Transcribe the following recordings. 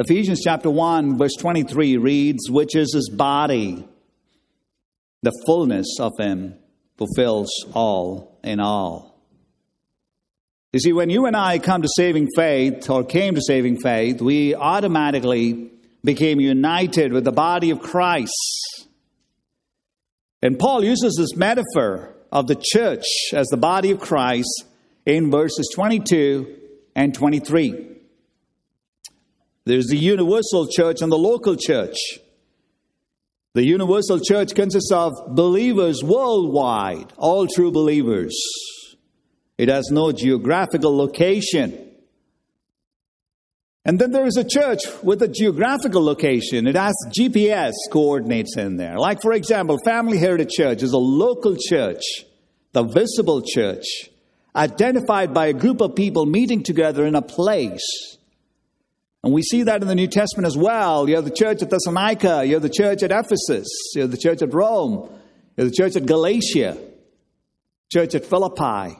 Ephesians chapter 1, verse 23 reads, Which is his body, the fullness of him fulfills all in all. You see, when you and I come to saving faith or came to saving faith, we automatically became united with the body of Christ. And Paul uses this metaphor of the church as the body of Christ in verses 22 and 23. There's the universal church and the local church. The universal church consists of believers worldwide, all true believers. It has no geographical location. And then there is a church with a geographical location. It has GPS coordinates in there. Like, for example, Family Heritage Church is a local church, the visible church, identified by a group of people meeting together in a place. And we see that in the New Testament as well. You have the church at Thessalonica, you have the church at Ephesus, you have the church at Rome, you have the church at Galatia, church at Philippi,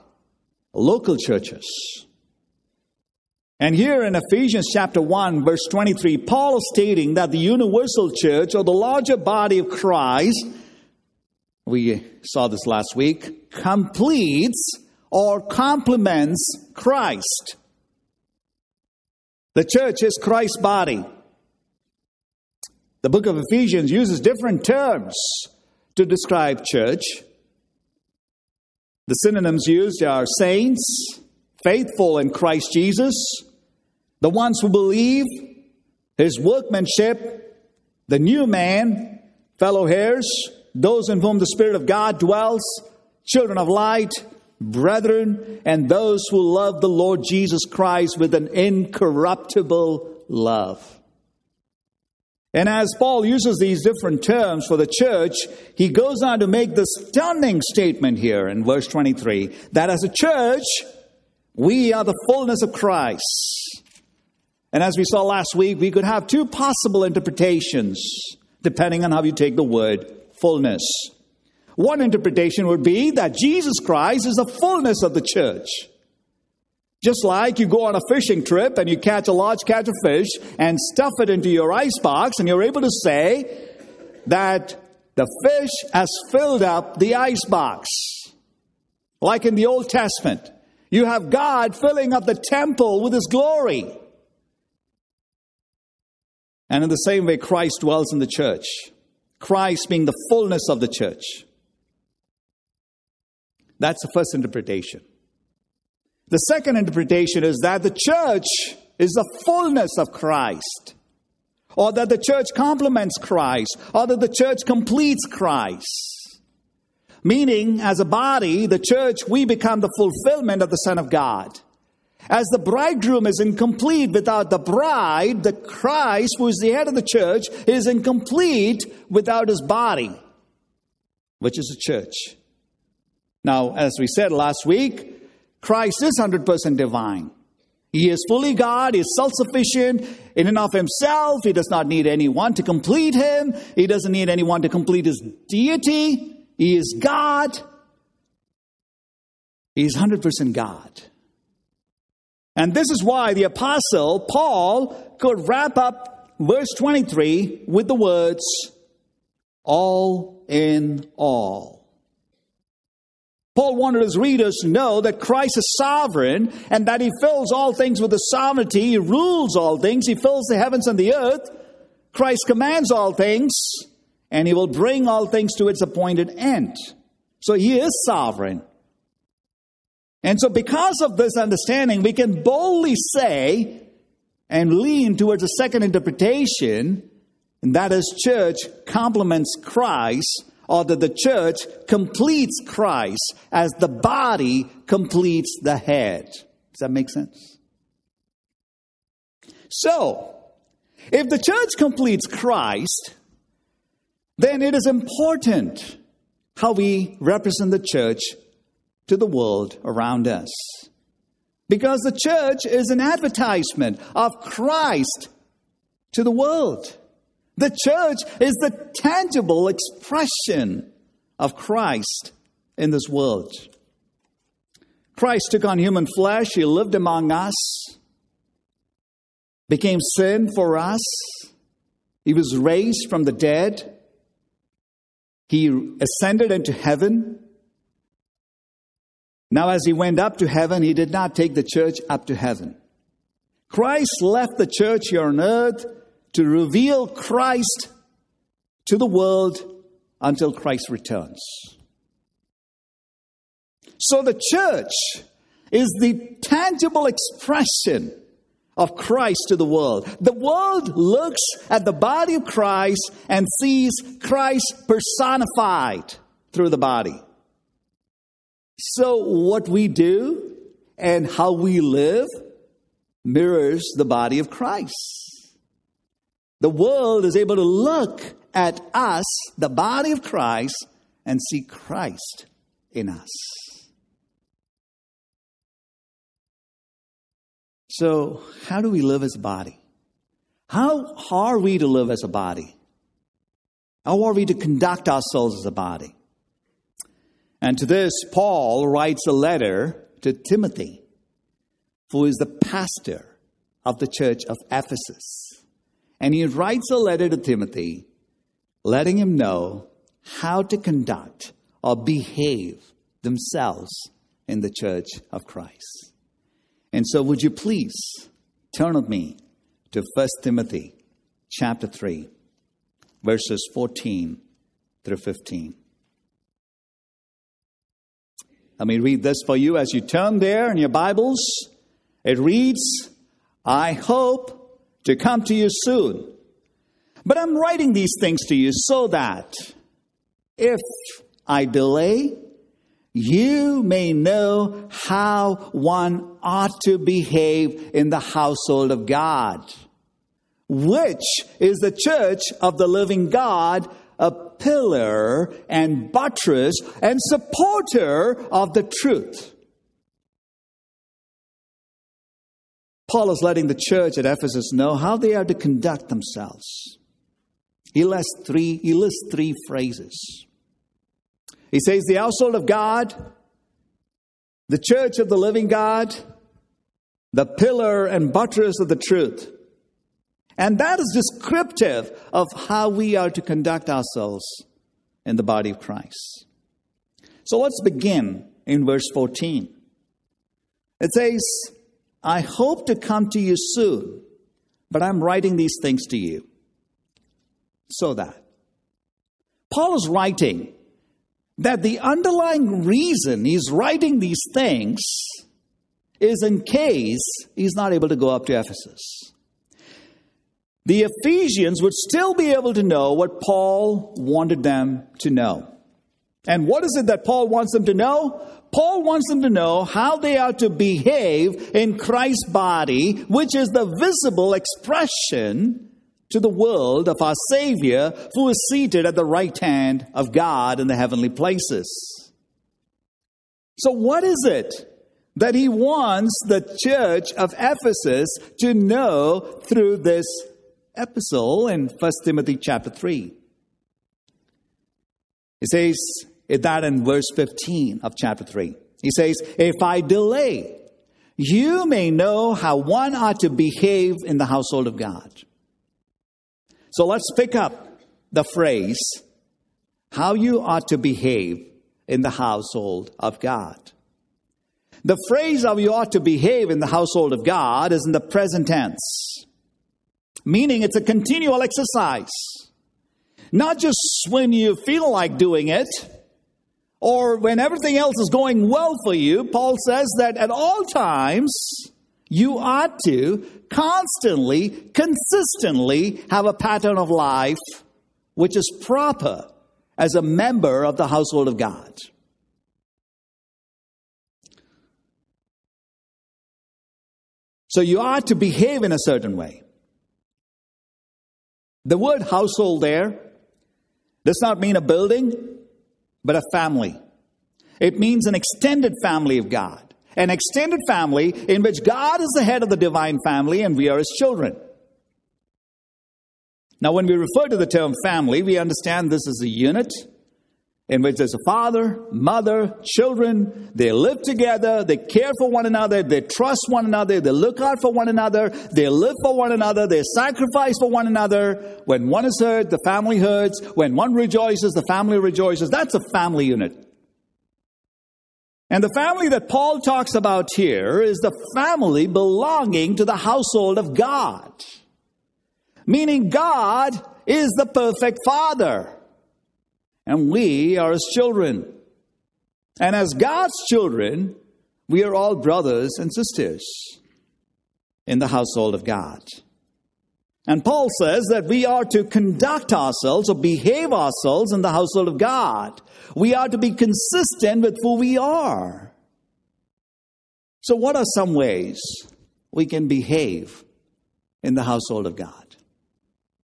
local churches. And here in Ephesians chapter 1, verse 23, Paul is stating that the universal church or the larger body of Christ, we saw this last week, completes or complements Christ. The church is Christ's body. The book of Ephesians uses different terms to describe church. The synonyms used are saints, faithful in Christ Jesus, the ones who believe, his workmanship, the new man, fellow heirs, those in whom the Spirit of God dwells, children of light, brethren, and those who love the Lord Jesus Christ with an incorruptible love. And as Paul uses these different terms for the church, he goes on to make the stunning statement here in verse 23 that as a church, we are the fullness of Christ. And as we saw last week, we could have two possible interpretations depending on how you take the word fullness. One interpretation would be that Jesus Christ is the fullness of the church. Just like you go on a fishing trip and you catch a large catch of fish and stuff it into your ice box, and you're able to say that the fish has filled up the ice box. Like in the Old Testament, you have God filling up the temple with His glory. And in the same way, Christ dwells in the church. Christ being the fullness of the church. That's the first interpretation. The second interpretation is that the church is the fullness of Christ, or that the church complements Christ, or that the church completes Christ. Meaning, as a body, the church, we become the fulfillment of the Son of God. As the bridegroom is incomplete without the bride, the Christ, who is the head of the church, is incomplete without his body, which is the church. Now, as we said last week, Christ is 100% divine. He is fully God, He is self sufficient in and of Himself. He does not need anyone to complete Him, He doesn't need anyone to complete His deity. He is God. He is 100% God. And this is why the Apostle Paul could wrap up verse 23 with the words, all in all. Paul wanted his readers to know that Christ is sovereign and that he fills all things with his sovereignty. He rules all things. He fills the heavens and the earth. Christ commands all things and he will bring all things to its appointed end. So he is sovereign. And so, because of this understanding, we can boldly say and lean towards a second interpretation, and that is church complements Christ or that the church completes Christ as the body completes the head. Does that make sense? So, if the church completes Christ, then it is important how we represent the church to the world around us. Because the church is an advertisement of Christ to the world. The church is the tangible expression of Christ in this world. Christ took on human flesh, he lived among us. became sin for us. He was raised from the dead. He ascended into heaven. Now, as he went up to heaven, he did not take the church up to heaven. Christ left the church here on earth to reveal Christ to the world until Christ returns. So the church is the tangible expression of Christ to the world. The world looks at the body of Christ and sees Christ personified through the body. So, what we do and how we live mirrors the body of Christ. The world is able to look at us, the body of Christ, and see Christ in us. So, how do we live as a body? How are we to live as a body? How are we to conduct ourselves as a body? And to this, Paul writes a letter to Timothy, who is the pastor of the church of Ephesus. And he writes a letter to Timothy, letting him know how to conduct or behave themselves in the church of Christ. And so, would you please turn with me to 1 Timothy chapter 3, verses 14 through 15. Let me read this for you as you turn there in your Bibles. It reads, I hope to come to you soon. But I'm writing these things to you so that if I delay, you may know how one ought to behave in the household of God, which is the church of the living God, a pillar and buttress and supporter of the truth. Paul is letting the church at Ephesus know how they are to conduct themselves. He lists three, he lists three phrases. He says, the household of God, the church of the living God, the pillar and buttress of the truth. And that is descriptive of how we are to conduct ourselves in the body of Christ. So let's begin in verse 14. It says, I hope to come to you soon, but I'm writing these things to you. So that. Paul is writing that the underlying reason he's writing these things is in case he's not able to go up to Ephesus. The Ephesians would still be able to know what Paul wanted them to know. And what is it that Paul wants them to know? Paul wants them to know how they are to behave in Christ's body, which is the visible expression to the world of our Savior who is seated at the right hand of God in the heavenly places. So, what is it that he wants the church of Ephesus to know through this epistle in 1 Timothy chapter 3? He says that in verse 15 of chapter 3. He says, If I delay, you may know how one ought to behave in the household of God so let's pick up the phrase, how you ought to behave in the household of God. The phrase how you ought to behave in the household of God is in the present tense, meaning it's a continual exercise. Not just when you feel like doing it or when everything else is going well for you. Paul says that at all times you ought to constantly, consistently have a pattern of life which is proper as a member of the household of God. So you ought to behave in a certain way. The word household there does not mean a building, but a family. It means an extended family of God an extended family in which God is the head of the divine family and we are his children. Now, when we refer to the term family, we understand this is a unit, in which there's a father, mother, children. They live together. They care for one another. They trust one another. They look out for one another. They live for one another. They sacrifice for one another. When one is hurt, the family hurts. When one rejoices, the family rejoices. That's a family unit. And the family that Paul talks about here is the family belonging to the household of God. Meaning God is the perfect father and we are his children. And as God's children, we are all brothers and sisters in the household of God. And Paul says that we are to conduct ourselves or behave ourselves in the household of God. We are to be consistent with who we are. So, what are some ways we can behave in the household of God?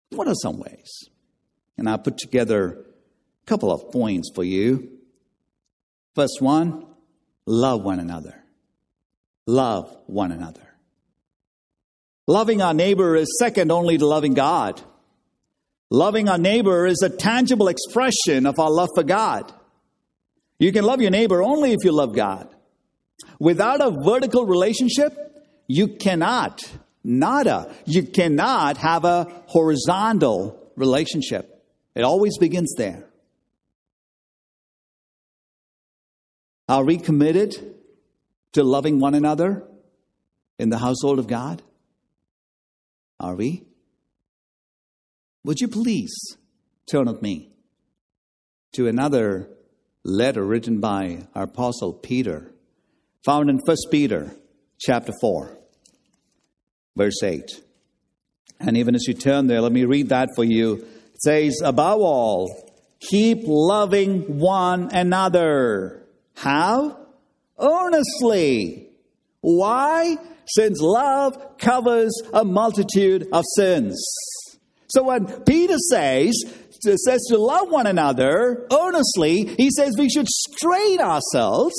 What are some ways? And I put together couple of points for you. First one, love one another. Love one another. Loving our neighbor is second only to loving God. Loving our neighbor is a tangible expression of our love for God. You can love your neighbor only if you love God. Without a vertical relationship, you cannot, nada, you cannot have a horizontal relationship. It always begins there. Are we committed to loving one another in the household of God? Are we? Would you please turn with me to another letter written by our apostle Peter, found in 1 Peter chapter 4, verse 8. And even as you turn there, let me read that for you. It says, Above all, keep loving one another how? Earnestly. Why? Since love covers a multitude of sins. So when Peter says, says to love one another earnestly, he says we should strain ourselves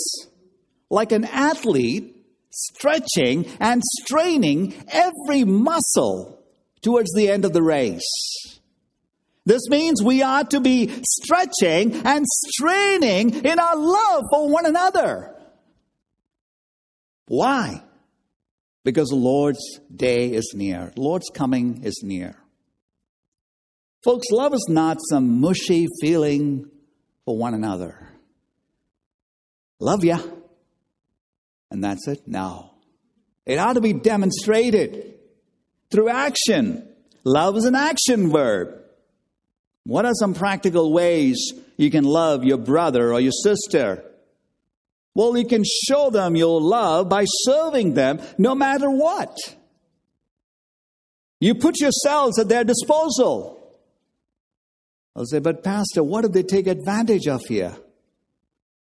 like an athlete stretching and straining every muscle towards the end of the race. This means we are to be stretching and straining in our love for one another. Why? Because the Lord's day is near. Lord's coming is near. Folks, love is not some mushy feeling for one another. Love ya. And that's it? No. It ought to be demonstrated through action. Love is an action verb. What are some practical ways you can love your brother or your sister? Well, you can show them your love by serving them no matter what. You put yourselves at their disposal. I'll say, but Pastor, what did they take advantage of here?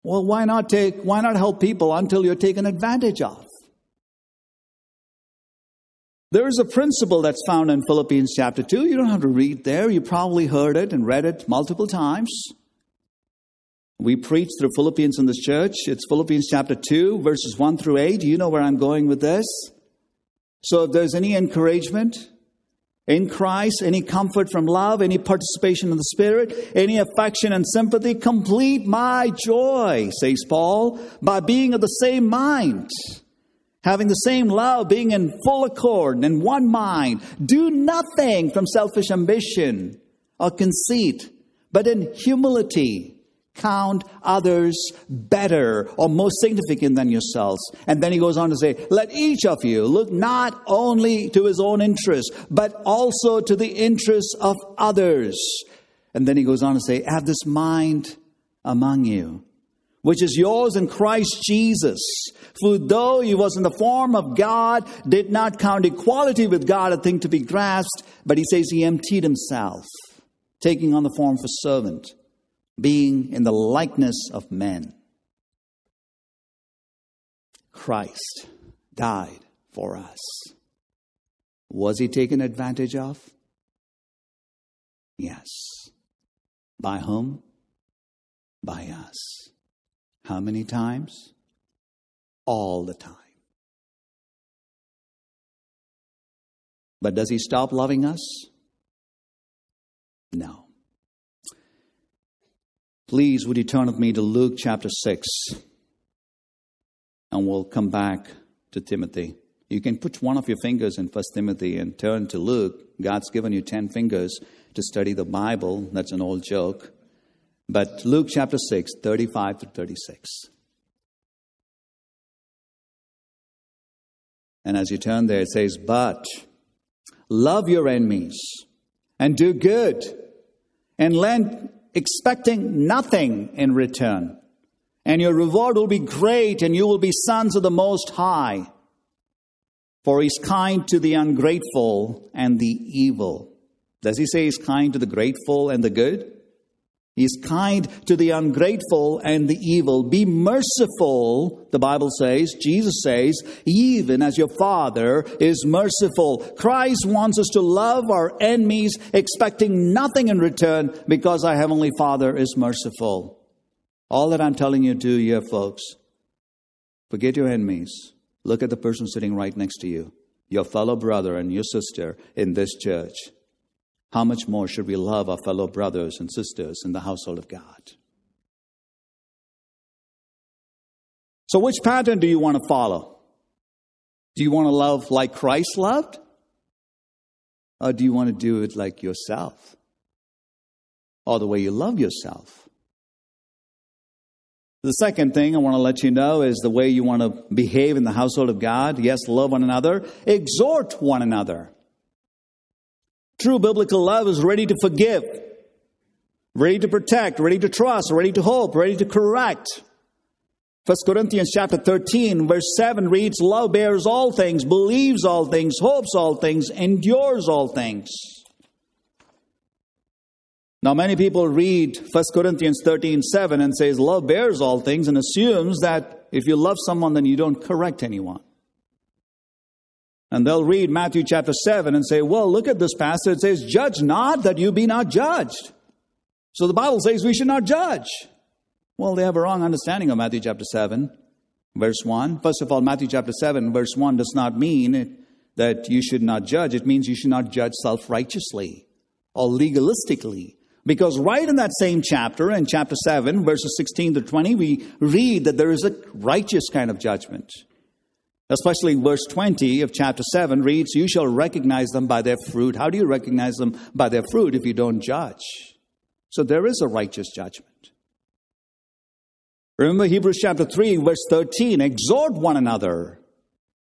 Well, why not take, why not help people until you're taken advantage of? There is a principle that's found in Philippians chapter 2. You don't have to read there. You probably heard it and read it multiple times. We preach through Philippians in this church. It's Philippians chapter 2, verses 1 through 8. You know where I'm going with this. So if there's any encouragement in Christ, any comfort from love, any participation in the Spirit, any affection and sympathy, complete my joy, says Paul, by being of the same mind having the same love, being in full accord and one mind. Do nothing from selfish ambition or conceit, but in humility count others better or more significant than yourselves. And then he goes on to say, let each of you look not only to his own interests, but also to the interests of others. And then he goes on to say, have this mind among you which is yours in Christ Jesus. For though he was in the form of God, did not count equality with God a thing to be grasped, but he says he emptied himself, taking on the form of a servant, being in the likeness of men. Christ died for us. Was he taken advantage of? Yes. By whom? By us. How many times? All the time. But does he stop loving us? No. Please, would you turn with me to Luke chapter 6? And we'll come back to Timothy. You can put one of your fingers in First Timothy and turn to Luke. God's given you 10 fingers to study the Bible. That's an old joke. But Luke chapter 6, 35 to 36. And as you turn there, it says, But love your enemies and do good and lend expecting nothing in return. And your reward will be great and you will be sons of the Most High. For he's kind to the ungrateful and the evil. Does he say he's kind to the grateful and the good? He's kind to the ungrateful and the evil. Be merciful, the Bible says, Jesus says, even as your Father is merciful. Christ wants us to love our enemies, expecting nothing in return because our Heavenly Father is merciful. All that I'm telling you to do here, folks, forget your enemies. Look at the person sitting right next to you, your fellow brother and your sister in this church how much more should we love our fellow brothers and sisters in the household of God? So, which pattern do you want to follow? Do you want to love like Christ loved? Or do you want to do it like yourself? Or the way you love yourself? The second thing I want to let you know is the way you want to behave in the household of God. Yes, love one another, exhort one another. True biblical love is ready to forgive, ready to protect, ready to trust, ready to hope, ready to correct. 1 Corinthians chapter 13 verse 7 reads, Love bears all things, believes all things, hopes all things, endures all things. Now many people read 1 Corinthians 13, 7 and says, Love bears all things and assumes that if you love someone, then you don't correct anyone. And they'll read Matthew chapter 7 and say, Well, look at this passage. It says, Judge not that you be not judged. So the Bible says we should not judge. Well, they have a wrong understanding of Matthew chapter 7, verse 1. First of all, Matthew chapter 7, verse 1 does not mean that you should not judge. It means you should not judge self righteously or legalistically. Because right in that same chapter, in chapter 7, verses 16 to 20, we read that there is a righteous kind of judgment. Especially verse 20 of chapter 7 reads, You shall recognize them by their fruit. How do you recognize them by their fruit if you don't judge? So there is a righteous judgment. Remember Hebrews chapter 3, verse 13 exhort one another.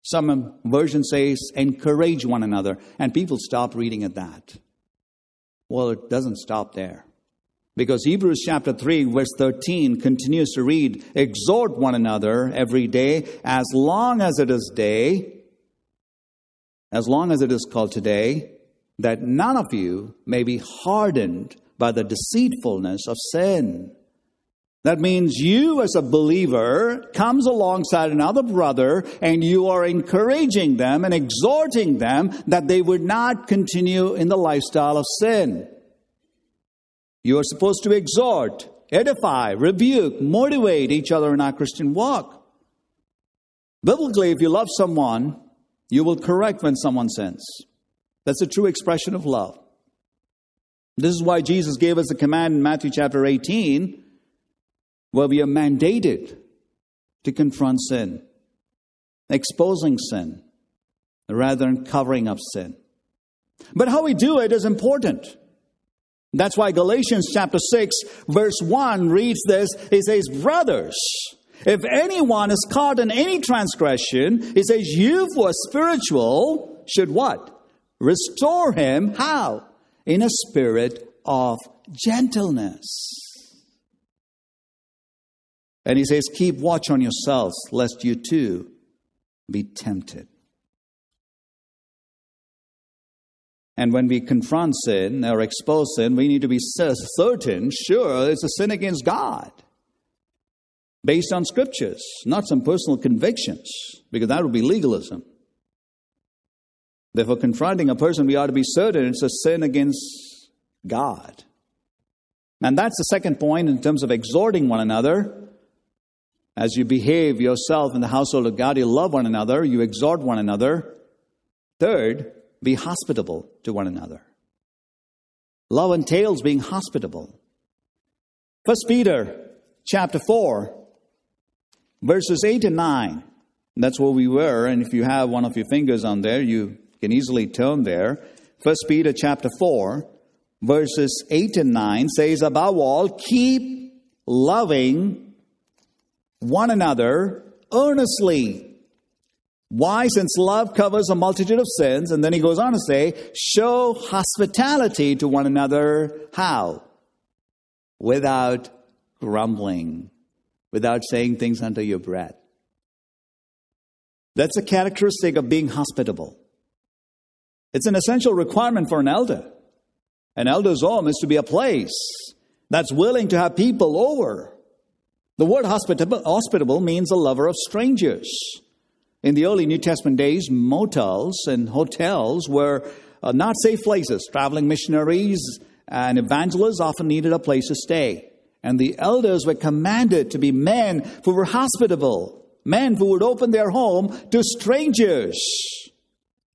Some version says encourage one another, and people stop reading at that. Well, it doesn't stop there. Because Hebrews chapter 3, verse 13 continues to read, Exhort one another every day, as long as it is day, as long as it is called today, that none of you may be hardened by the deceitfulness of sin. That means you, as a believer, comes alongside another brother and you are encouraging them and exhorting them that they would not continue in the lifestyle of sin. You are supposed to exhort, edify, rebuke, motivate each other in our Christian walk. Biblically, if you love someone, you will correct when someone sins. That's a true expression of love. This is why Jesus gave us a command in Matthew chapter 18, where we are mandated to confront sin, exposing sin, rather than covering up sin. But how we do it is important. That's why Galatians chapter 6, verse 1 reads this. It says, Brothers, if anyone is caught in any transgression, it says, You who are spiritual should what? Restore him. How? In a spirit of gentleness. And he says, Keep watch on yourselves, lest you too be tempted. And when we confront sin or expose sin, we need to be certain, sure, it's a sin against God. Based on scriptures, not some personal convictions, because that would be legalism. Therefore, confronting a person, we ought to be certain it's a sin against God. And that's the second point in terms of exhorting one another. As you behave yourself in the household of God, you love one another, you exhort one another. Third, be hospitable to one another. Love entails being hospitable. First Peter chapter 4, verses 8 and 9. That's where we were, and if you have one of your fingers on there, you can easily turn there. First Peter chapter 4, verses 8 and 9 says, Above all, keep loving one another earnestly. Why? Since love covers a multitude of sins. And then he goes on to say, show hospitality to one another. How? Without grumbling, without saying things under your breath. That's a characteristic of being hospitable. It's an essential requirement for an elder. An elder's home is to be a place that's willing to have people over. The word hospitable, hospitable means a lover of strangers. In the early New Testament days, motels and hotels were uh, not safe places. Traveling missionaries and evangelists often needed a place to stay. And the elders were commanded to be men who were hospitable, men who would open their home to strangers.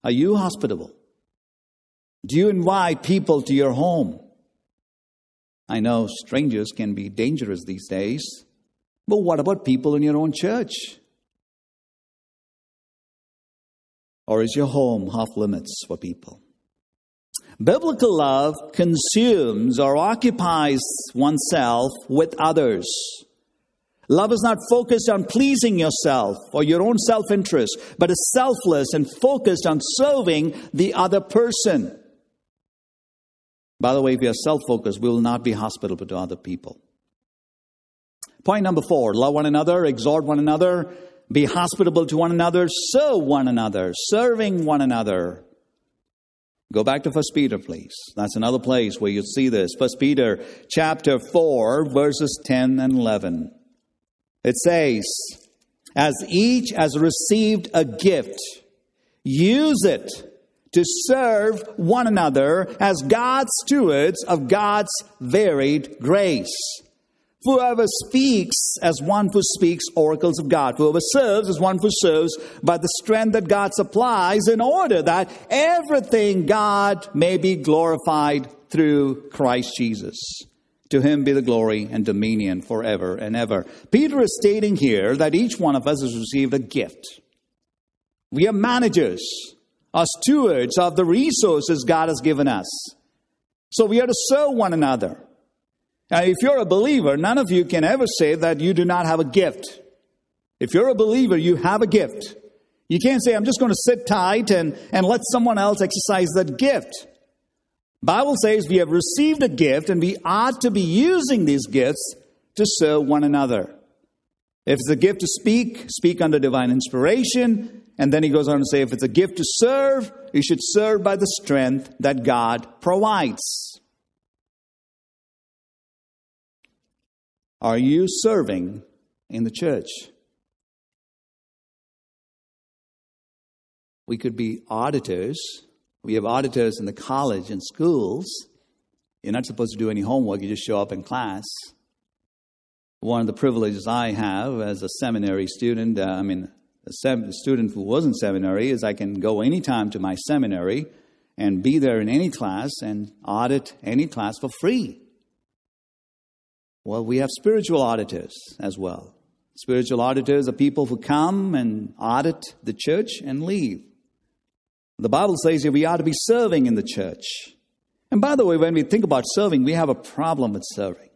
Are you hospitable? Do you invite people to your home? I know strangers can be dangerous these days, but what about people in your own church? Or is your home off limits for people? Biblical love consumes or occupies oneself with others. Love is not focused on pleasing yourself or your own self interest, but is selfless and focused on serving the other person. By the way, if we are self focused, we will not be hospitable to other people. Point number four love one another, exhort one another, be hospitable to one another, serve one another, serving one another. Go back to First Peter, please. That's another place where you see this. First Peter chapter 4, verses 10 and 11. It says, As each has received a gift, use it to serve one another as God's stewards of God's varied grace. Whoever speaks as one who speaks oracles of God. Whoever serves as one who serves by the strength that God supplies in order that everything God may be glorified through Christ Jesus. To him be the glory and dominion forever and ever. Peter is stating here that each one of us has received a gift. We are managers are stewards of the resources God has given us. So we are to serve one another. Now, if you're a believer, none of you can ever say that you do not have a gift. If you're a believer, you have a gift. You can't say, I'm just going to sit tight and, and let someone else exercise that gift. Bible says we have received a gift and we ought to be using these gifts to serve one another. If it's a gift to speak, speak under divine inspiration. And then he goes on to say, if it's a gift to serve, you should serve by the strength that God provides. Are you serving in the church? We could be auditors. We have auditors in the college and schools. You're not supposed to do any homework, you just show up in class. One of the privileges I have as a seminary student, uh, I mean, a sem- student who wasn't seminary is I can go anytime to my seminary and be there in any class and audit any class for free. Well, we have spiritual auditors as well. Spiritual auditors are people who come and audit the church and leave. The Bible says we ought to be serving in the church. And by the way, when we think about serving, we have a problem with serving.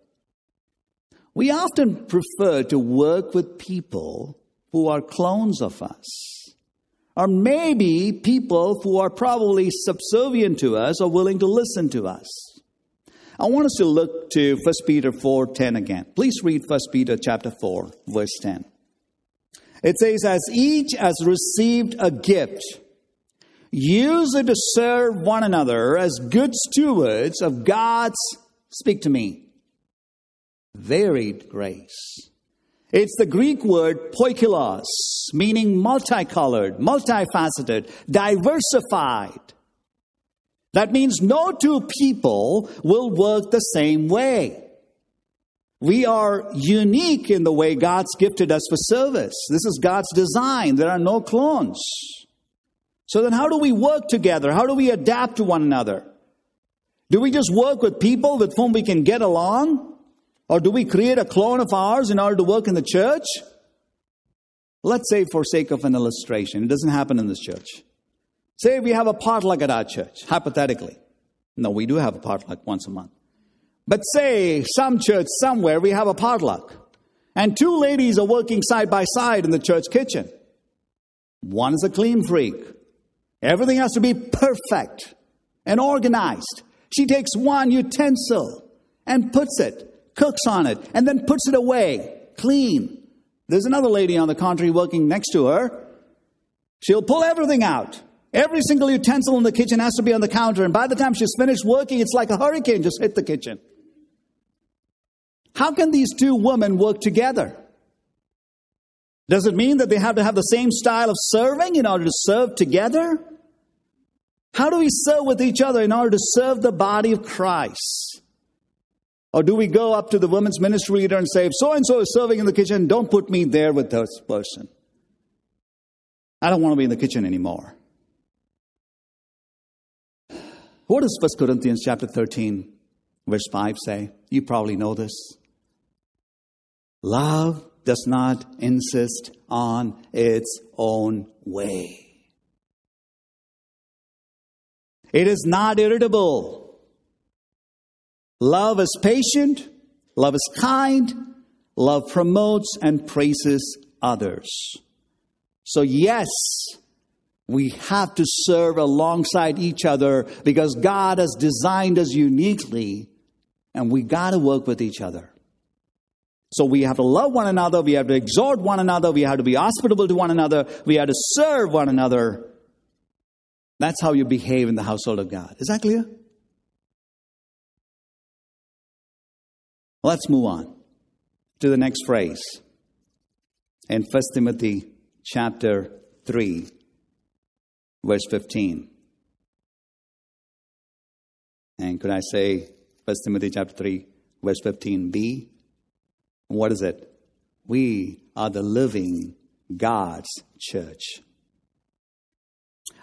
We often prefer to work with people who are clones of us, or maybe people who are probably subservient to us or willing to listen to us. I want us to look to 1 Peter 4:10 again. Please read 1 Peter chapter 4 verse 10. It says as each has received a gift use it to serve one another as good stewards of God's speak to me varied grace. It's the Greek word poikilos, meaning multicolored, multifaceted, diversified. That means no two people will work the same way. We are unique in the way God's gifted us for service. This is God's design. There are no clones. So then, how do we work together? How do we adapt to one another? Do we just work with people with whom we can get along? Or do we create a clone of ours in order to work in the church? Let's say, for sake of an illustration, it doesn't happen in this church. Say we have a potluck at our church, hypothetically. No, we do have a potluck once a month. But say some church somewhere we have a potluck, and two ladies are working side by side in the church kitchen. One is a clean freak. Everything has to be perfect and organized. She takes one utensil and puts it, cooks on it, and then puts it away, clean. There's another lady on the contrary working next to her. She'll pull everything out. Every single utensil in the kitchen has to be on the counter, and by the time she's finished working, it's like a hurricane just hit the kitchen. How can these two women work together? Does it mean that they have to have the same style of serving in order to serve together? How do we serve with each other in order to serve the body of Christ? Or do we go up to the women's ministry leader and say, if so and so is serving in the kitchen, don't put me there with this person? I don't want to be in the kitchen anymore. What does 1 Corinthians chapter 13, verse 5 say? You probably know this. Love does not insist on its own way. It is not irritable. Love is patient. Love is kind. Love promotes and praises others. So, yes, we have to serve alongside each other because God has designed us uniquely and we got to work with each other. So we have to love one another, we have to exhort one another, we have to be hospitable to one another, we have to serve one another. That's how you behave in the household of God. Is that clear? Let's move on to the next phrase in 1 Timothy chapter 3, verse 15. And could I say 1 Timothy chapter 3, verse 15b? What is it? We are the living God's church.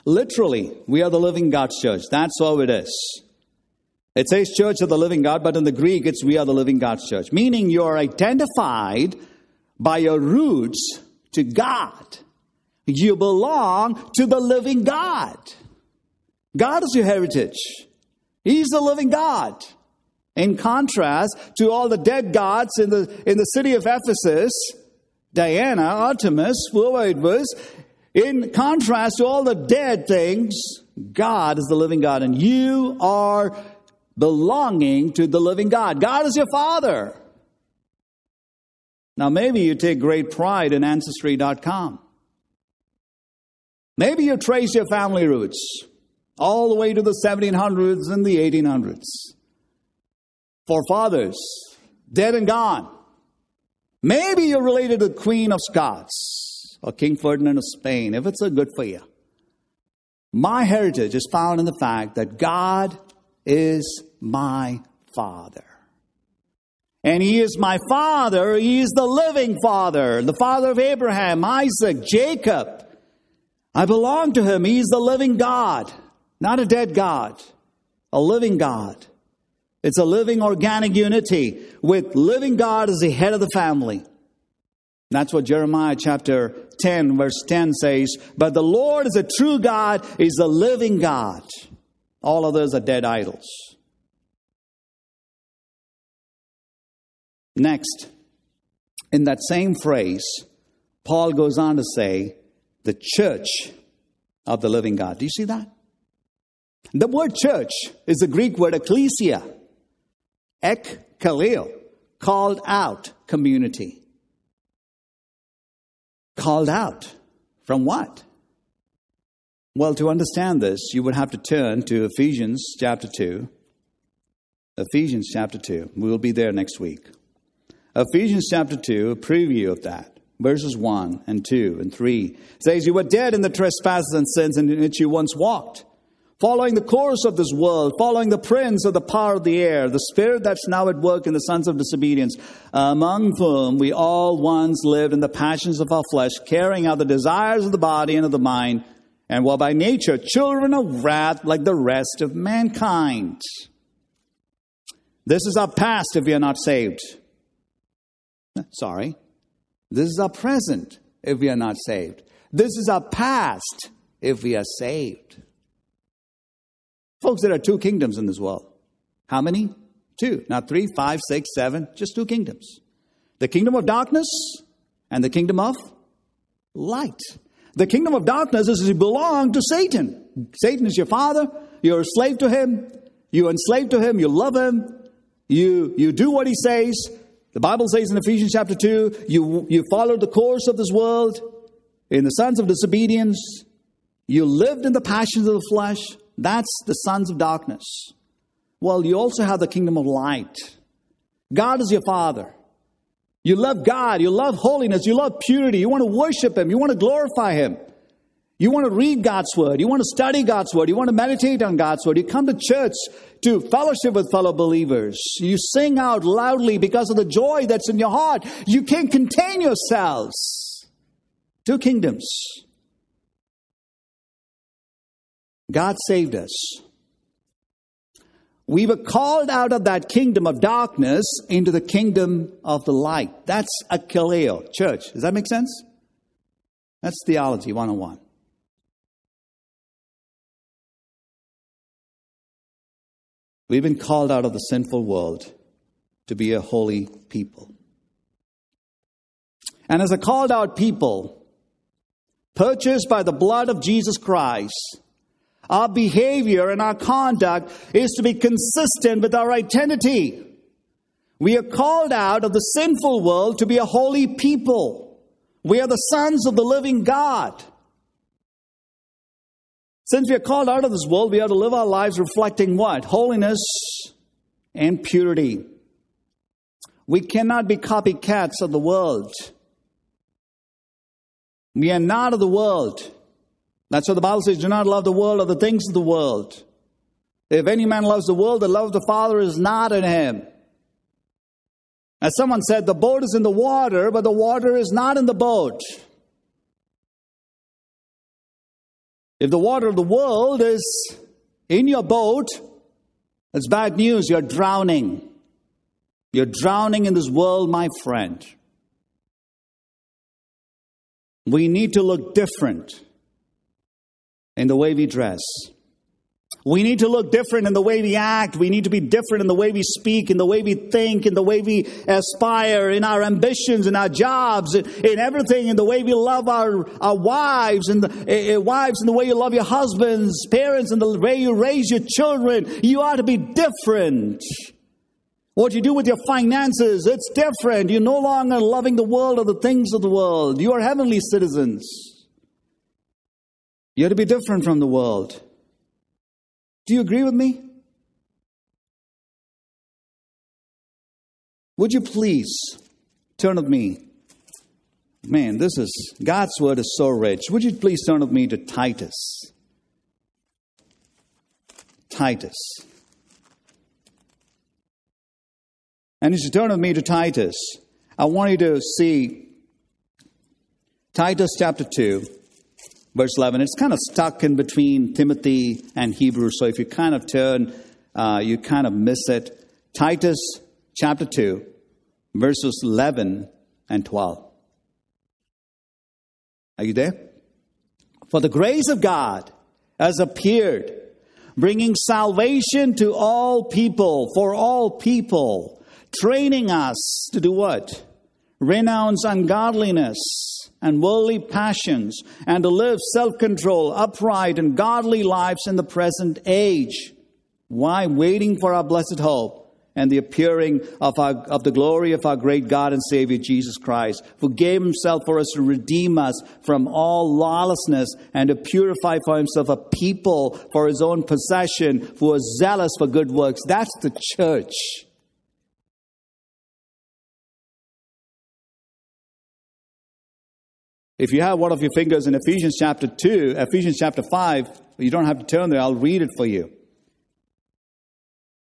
Literally, we are the living God's church. That's all it is. It says church of the living God, but in the Greek it's we are the living God's church. Meaning you are identified by your roots to God. You belong to the living God. God is your heritage. He's the living God. In contrast to all the dead gods in the, in the city of Ephesus, Diana, Artemis, whoever it was, in contrast to all the dead things, God is the living God, and you are belonging to the living God. God is your Father. Now, maybe you take great pride in Ancestry.com. Maybe you trace your family roots all the way to the 1700s and the 1800s For fathers, dead and gone. Maybe you're related to the Queen of Scots or King Ferdinand of Spain, if it's a good for you. My heritage is found in the fact that God is my Father. And He is my Father. He is the living Father, the Father of Abraham, Isaac, Jacob. I belong to Him. He's the living God, not a dead God, a living God. It's a living organic unity with living God as the head of the family. That's what Jeremiah chapter 10 verse 10 says. But the Lord is a true God, is a living God. All others are dead idols. Next, in that same phrase, Paul goes on to say, the church of the living God. Do you see that? The word church is the Greek word ecclesia ek kaleo, called out community. Called out from what? Well, to understand this, you would have to turn to Ephesians chapter 2. Ephesians chapter 2. We will be there next week. Ephesians chapter 2, a preview of that. Verses 1 and 2 and 3 says, You were dead in the trespasses and sins in which you once walked following the course of this world, following the prince of the power of the air, the spirit that's now at work in the sons of disobedience, among whom we all once lived in the passions of our flesh, carrying out the desires of the body and of the mind, and were by nature children of wrath like the rest of mankind. This is our past if we are not saved. Sorry. This is our present if we are not saved. This is our past if we are saved. Folks, there are two kingdoms in this world. How many? Two. Not three, five, six, seven, just two kingdoms. The kingdom of darkness and the kingdom of light. The kingdom of darkness is you belong to Satan. Satan is your father. You're a slave to him. You enslaved to him. You love him. You, you do what he says. The Bible says in Ephesians chapter 2, you, you followed the course of this world in the sons of disobedience. You lived in the passions of the flesh. That's the sons of darkness. Well, you also have the kingdom of light. God is your father. You love God. You love holiness. You love purity. You want to worship Him. You want to glorify Him. You want to read God's word. You want to study God's word. You want to meditate on God's word. You come to church to fellowship with fellow believers. You sing out loudly because of the joy that's in your heart. You can't contain yourselves. Two kingdoms. God saved us. We were called out of that kingdom of darkness into the kingdom of the light. That's a kaleo, church. Does that make sense? That's theology 101. We've been called out of the sinful world to be a holy people. And as a called out people, purchased by the blood of Jesus Christ, our behavior and our conduct is to be consistent with our identity. We are called out of the sinful world to be a holy people. We are the sons of the living God. Since we are called out of this world, we are to live our lives reflecting what? Holiness and purity. We cannot be copycats of the world. We are not of the world. That's what the Bible says do not love the world or the things of the world. If any man loves the world, the love of the Father is not in him. As someone said, the boat is in the water, but the water is not in the boat. If the water of the world is in your boat, it's bad news. You're drowning. You're drowning in this world, my friend. We need to look different in the way we dress. We need to look different in the way we act. We need to be different in the way we speak, in the way we think, in the way we aspire, in our ambitions, in our jobs, in, in everything, in the way we love our, our wives, and the uh, wives, in the way you love your husbands, parents, in the way you raise your children. You ought to be different. What you do with your finances, it's different. You're no longer loving the world or the things of the world. You are heavenly citizens. You have to be different from the world. Do you agree with me? Would you please turn with me? Man, this is God's word is so rich. Would you please turn with me to Titus? Titus. And as you turn with me to Titus, I want you to see Titus chapter 2 verse 11. It's kind of stuck in between Timothy and Hebrews, so if you kind of turn, uh, you kind of miss it. Titus chapter 2, verses 11 and 12. Are you there? For the grace of God has appeared, bringing salvation to all people, for all people, training us to do what? Renounce ungodliness and worldly passions, and to live self control, upright, and godly lives in the present age. Why? Waiting for our blessed hope and the appearing of, our, of the glory of our great God and Savior Jesus Christ, who gave himself for us to redeem us from all lawlessness and to purify for himself a people for his own possession who are zealous for good works. That's the church. If you have one of your fingers in Ephesians chapter 2, Ephesians chapter 5, you don't have to turn there, I'll read it for you.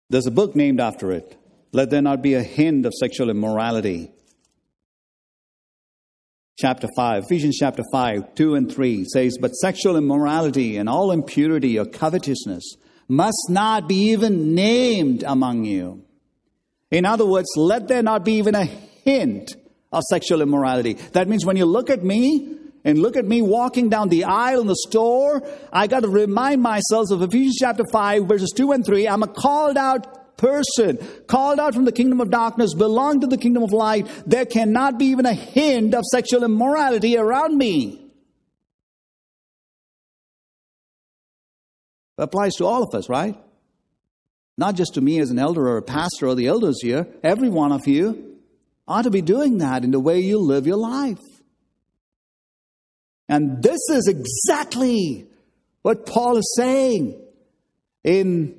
There's a book named after it. Let there not be a hint of sexual immorality. Chapter 5, Ephesians chapter 5, 2 and 3 says, But sexual immorality and all impurity or covetousness must not be even named among you. In other words, let there not be even a hint of sexual immorality. That means when you look at me, and look at me walking down the aisle in the store, I got to remind myself of Ephesians chapter 5, verses 2 and 3. I'm a called out person, called out from the kingdom of darkness, belong to the kingdom of light. There cannot be even a hint of sexual immorality around me. That applies to all of us, right? Not just to me as an elder or a pastor or the elders here. Every one of you ought to be doing that in the way you live your life. And this is exactly what Paul is saying in.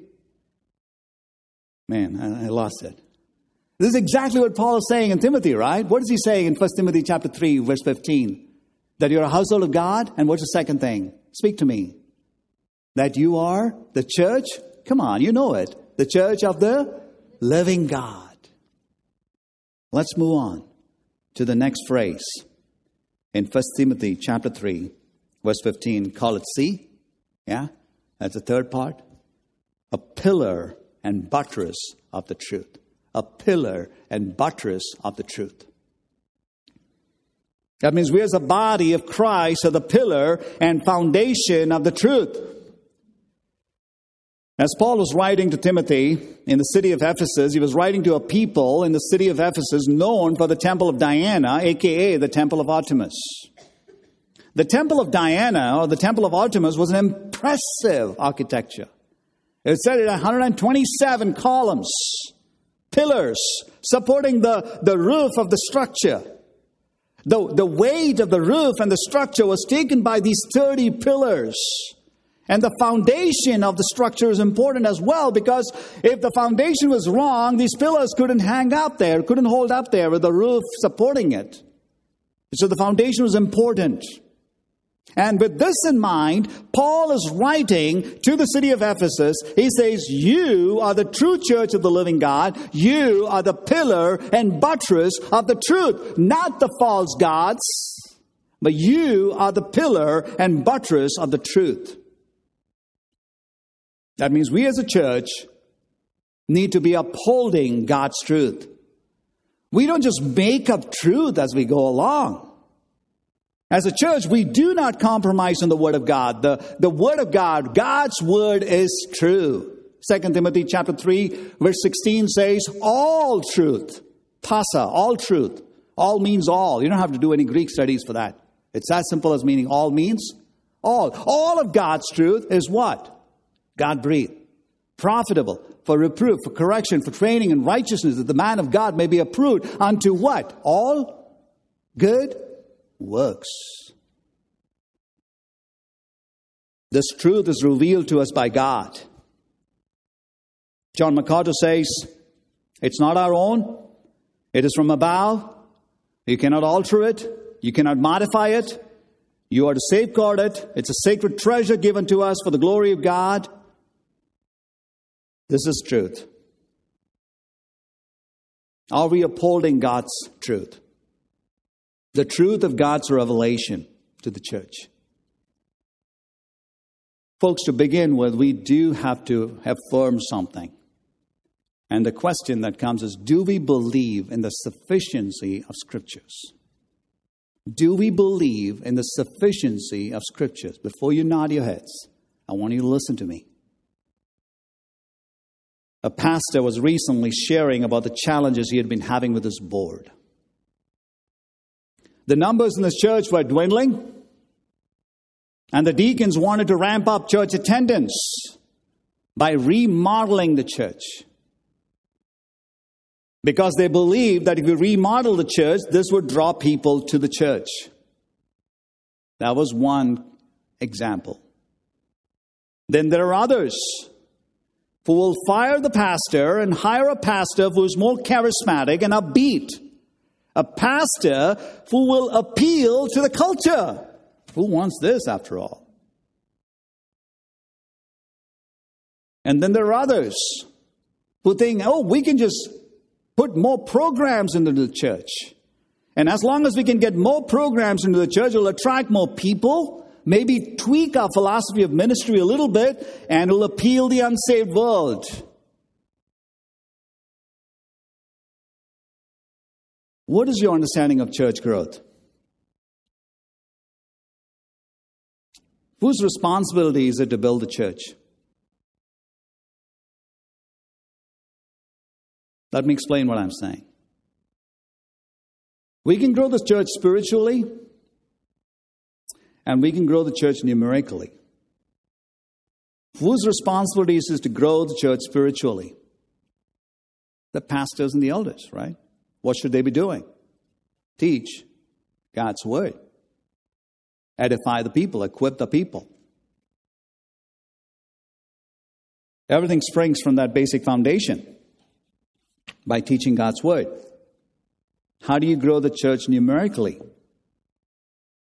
Man, I, lost it. This is exactly what Paul is saying in Timothy, right? What is he saying in 1 Timothy chapter 3, verse 15? That you're a household of God? And what's the second thing? Speak to me. That you are the church? Come on, you know it. The church of the living God. Let's move on to the next phrase in 1 Timothy chapter 3, verse 15, call it C. Yeah? That's the third part. A pillar and buttress of the truth. A pillar and buttress of the truth. That means we as a body of Christ are the pillar and foundation of the truth. As Paul was writing to Timothy in the city of Ephesus, he was writing to a people in the city of Ephesus known for the temple of Diana, aka the temple of Artemis. The temple of Diana, or the temple of Artemis, was an impressive architecture. It said it had 127 columns, pillars supporting the, the roof of the structure. The, the weight of the roof and the structure was taken by these 30 pillars. And the foundation of the structure is important as well because if the foundation was wrong, these pillars couldn't hang up there, couldn't hold up there with the roof supporting it. So the foundation was important. And with this in mind, Paul is writing to the city of Ephesus. He says, You are the true church of the living God. You are the pillar and buttress of the truth, not the false gods, but you are the pillar and buttress of the truth. That means we as a church need to be upholding God's truth. We don't just make up truth as we go along. As a church, we do not compromise on the Word of God. The, the Word of God, God's Word is true. 2 Timothy chapter 3, verse 16 says, all truth. Pasa, all truth. All means all. You don't have to do any Greek studies for that. It's as simple as meaning all means all. All of God's truth is what? God breathed, profitable for reproof, for correction, for training in righteousness, that the man of God may be approved unto what? All good works. This truth is revealed to us by God. John MacArthur says, It's not our own, it is from above. You cannot alter it, you cannot modify it. You are to safeguard it. It's a sacred treasure given to us for the glory of God. This is truth. Are we upholding God's truth? The truth of God's revelation to the church. Folks, to begin with, we do have to affirm something. And the question that comes is do we believe in the sufficiency of Scriptures? Do we believe in the sufficiency of Scriptures? Before you nod your heads, I want you to listen to me. A pastor was recently sharing about the challenges he had been having with his board. The numbers in the church were dwindling, and the deacons wanted to ramp up church attendance by remodeling the church. Because they believed that if we remodel the church, this would draw people to the church. That was one example. Then there are others who will fire the pastor and hire a pastor who is more charismatic and upbeat. A pastor who will appeal to the culture. Who wants this after all? And then there are others who think, oh, we can just put more programs into the church. And as long as we can get more programs into the church, it'll attract more people maybe tweak our philosophy of ministry a little bit, and it'll appeal the unsaved world. What is your understanding of church growth? Whose responsibility is it to build the church? Let me explain what I'm saying. We can grow the church spiritually, and we can grow the church numerically. Whose responsibility is it to grow the church spiritually? The pastors and the elders, right? What should they be doing? Teach God's word edify the people, equip the people. Everything springs from that basic foundation by teaching God's word. How do you grow the church numerically?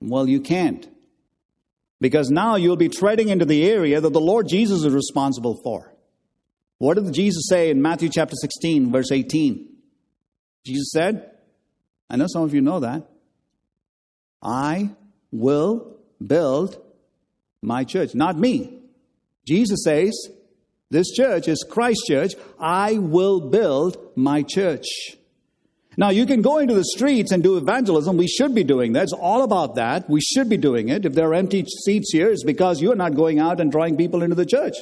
Well, you can't. Because now you'll be treading into the area that the Lord Jesus is responsible for. What did Jesus say in Matthew chapter 16, verse 18? Jesus said, I know some of you know that. I will build my church. Not me. Jesus says, This church is Christ's church. I will build my church. Now, you can go into the streets and do evangelism. We should be doing that. It's all about that. We should be doing it. If there are empty seats here, it's because you're not going out and drawing people into the church.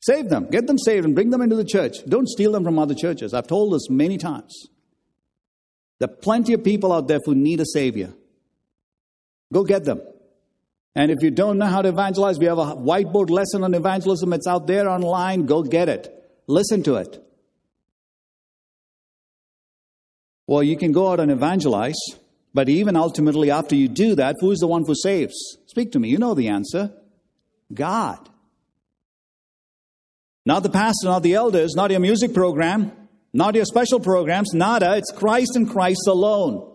Save them. Get them saved and bring them into the church. Don't steal them from other churches. I've told this many times. There are plenty of people out there who need a Savior. Go get them. And if you don't know how to evangelize, we have a whiteboard lesson on evangelism. It's out there online. Go get it. Listen to it. Well, you can go out and evangelize, but even ultimately, after you do that, who is the one who saves? Speak to me. You know the answer God. Not the pastor, not the elders, not your music program, not your special programs, nada. It's Christ and Christ alone.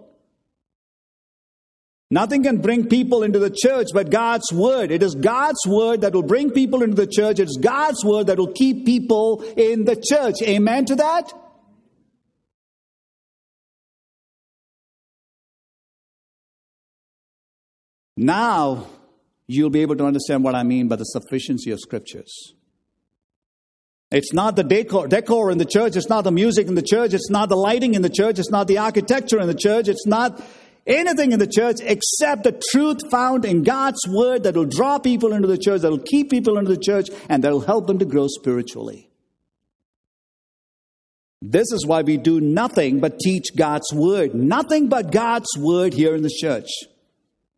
Nothing can bring people into the church but God's word. It is God's word that will bring people into the church. It's God's word that will keep people in the church. Amen to that? Now you'll be able to understand what I mean by the sufficiency of scriptures. It's not the decor, decor in the church. It's not the music in the church. It's not the lighting in the church. It's not the architecture in the church. It's not anything in the church except the truth found in God's word that will draw people into the church, that will keep people into the church, and that will help them to grow spiritually. This is why we do nothing but teach God's word. Nothing but God's word here in the church.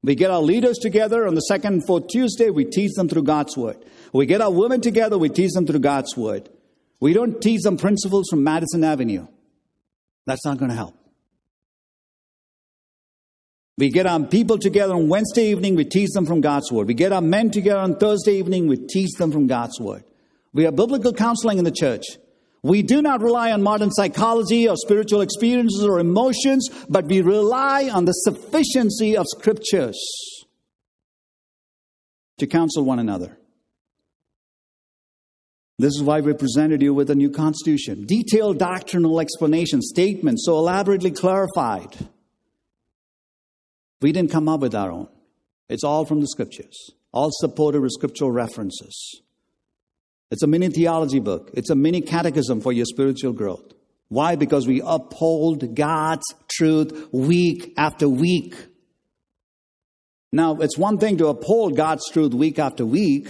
We get our leaders together on the second and fourth Tuesday, we teach them through God's word. We get our women together, we teach them through God's word. We don't teach them principles from Madison Avenue. That's not going to help. We get our people together on Wednesday evening, we teach them from God's Word. We get our men together on Thursday evening, we teach them from God's Word. We have biblical counseling in the church. We do not rely on modern psychology or spiritual experiences or emotions, but we rely on the sufficiency of scriptures to counsel one another. This is why we presented you with a new constitution. Detailed doctrinal explanation, statements so elaborately clarified we didn't come up with our own. It's all from the scriptures, all supported with scriptural references. It's a mini theology book, it's a mini catechism for your spiritual growth. Why? Because we uphold God's truth week after week. Now, it's one thing to uphold God's truth week after week,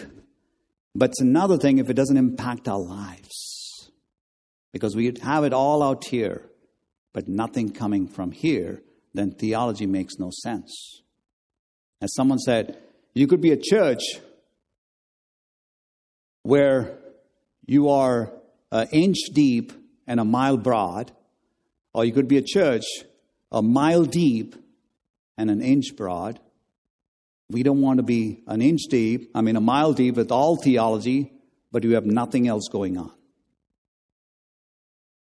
but it's another thing if it doesn't impact our lives. Because we have it all out here, but nothing coming from here then theology makes no sense. As someone said, you could be a church where you are an inch deep and a mile broad, or you could be a church a mile deep and an inch broad. We don't want to be an inch deep, I mean, a mile deep with all theology, but you have nothing else going on.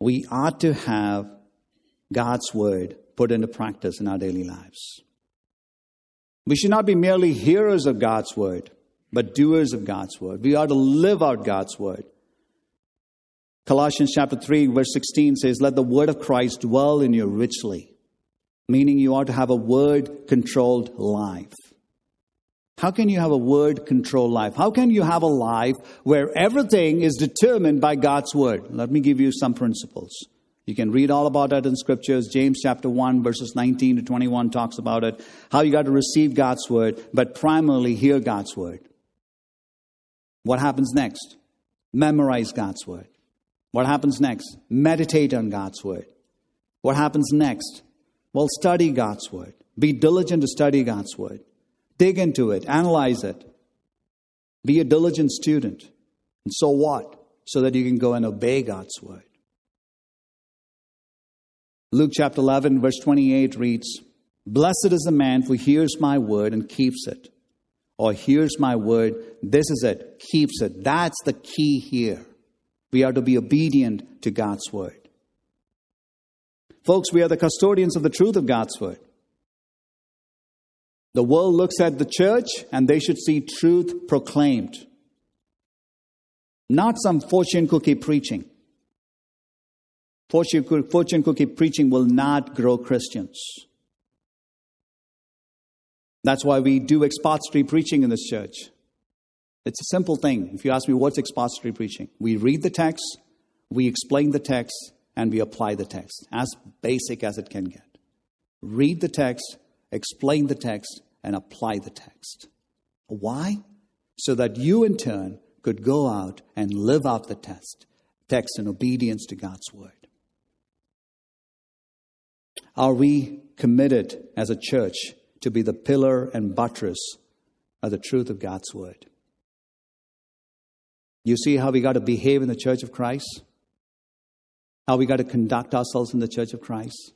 We ought to have God's word put into practice in our daily lives. We should not be merely hearers of God's word, but doers of God's word. We are to live out God's word. Colossians chapter 3, verse 16 says, Let the word of Christ dwell in you richly, meaning you are to have a word controlled life. How can you have a word controlled life? How can you have a life where everything is determined by God's word? Let me give you some principles. You can read all about that in scriptures. James chapter 1, verses 19 to 21 talks about it. How you got to receive God's word, but primarily hear God's word. What happens next? Memorize God's word. What happens next? Meditate on God's word. What happens next? Well, study God's word. Be diligent to study God's word. Dig into it, analyze it. Be a diligent student. And so what? So that you can go and obey God's word. Luke chapter 11, verse 28 reads Blessed is the man who hears my word and keeps it. Or hears my word, this is it, keeps it. That's the key here. We are to be obedient to God's word. Folks, we are the custodians of the truth of God's word. The world looks at the church and they should see truth proclaimed, not some fortune cookie preaching. Fortune cookie preaching will not grow Christians. That's why we do expository preaching in this church. It's a simple thing. If you ask me what's expository preaching, we read the text, we explain the text, and we apply the text, as basic as it can get. Read the text, explain the text, and apply the text. Why? So that you in turn could go out and live out the text, text in obedience to God's word. Are we committed as a church to be the pillar and buttress of the truth of God's word? You see how we got to behave in the church of Christ? How we got to conduct ourselves in the church of Christ?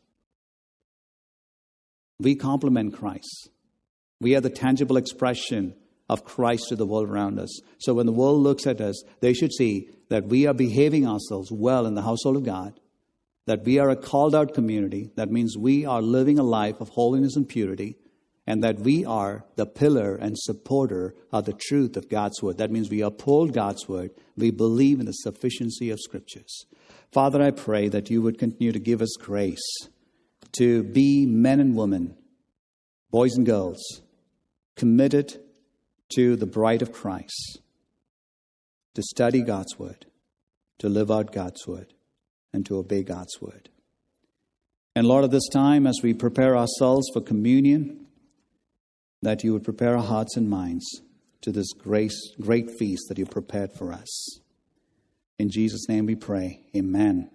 We complement Christ. We are the tangible expression of Christ to the world around us. So when the world looks at us, they should see that we are behaving ourselves well in the household of God that we are a called out community. That means we are living a life of holiness and purity, and that we are the pillar and supporter of the truth of God's word. That means we uphold God's word. We believe in the sufficiency of scriptures. Father, I pray that you would continue to give us grace to be men and women, boys and girls, committed to the bride of Christ, to study God's word, to live out God's word and to obey God's word. And Lord, at this time, as we prepare ourselves for communion, that you would prepare our hearts and minds to this grace, great feast that you prepared for us. In Jesus' name we pray. Amen.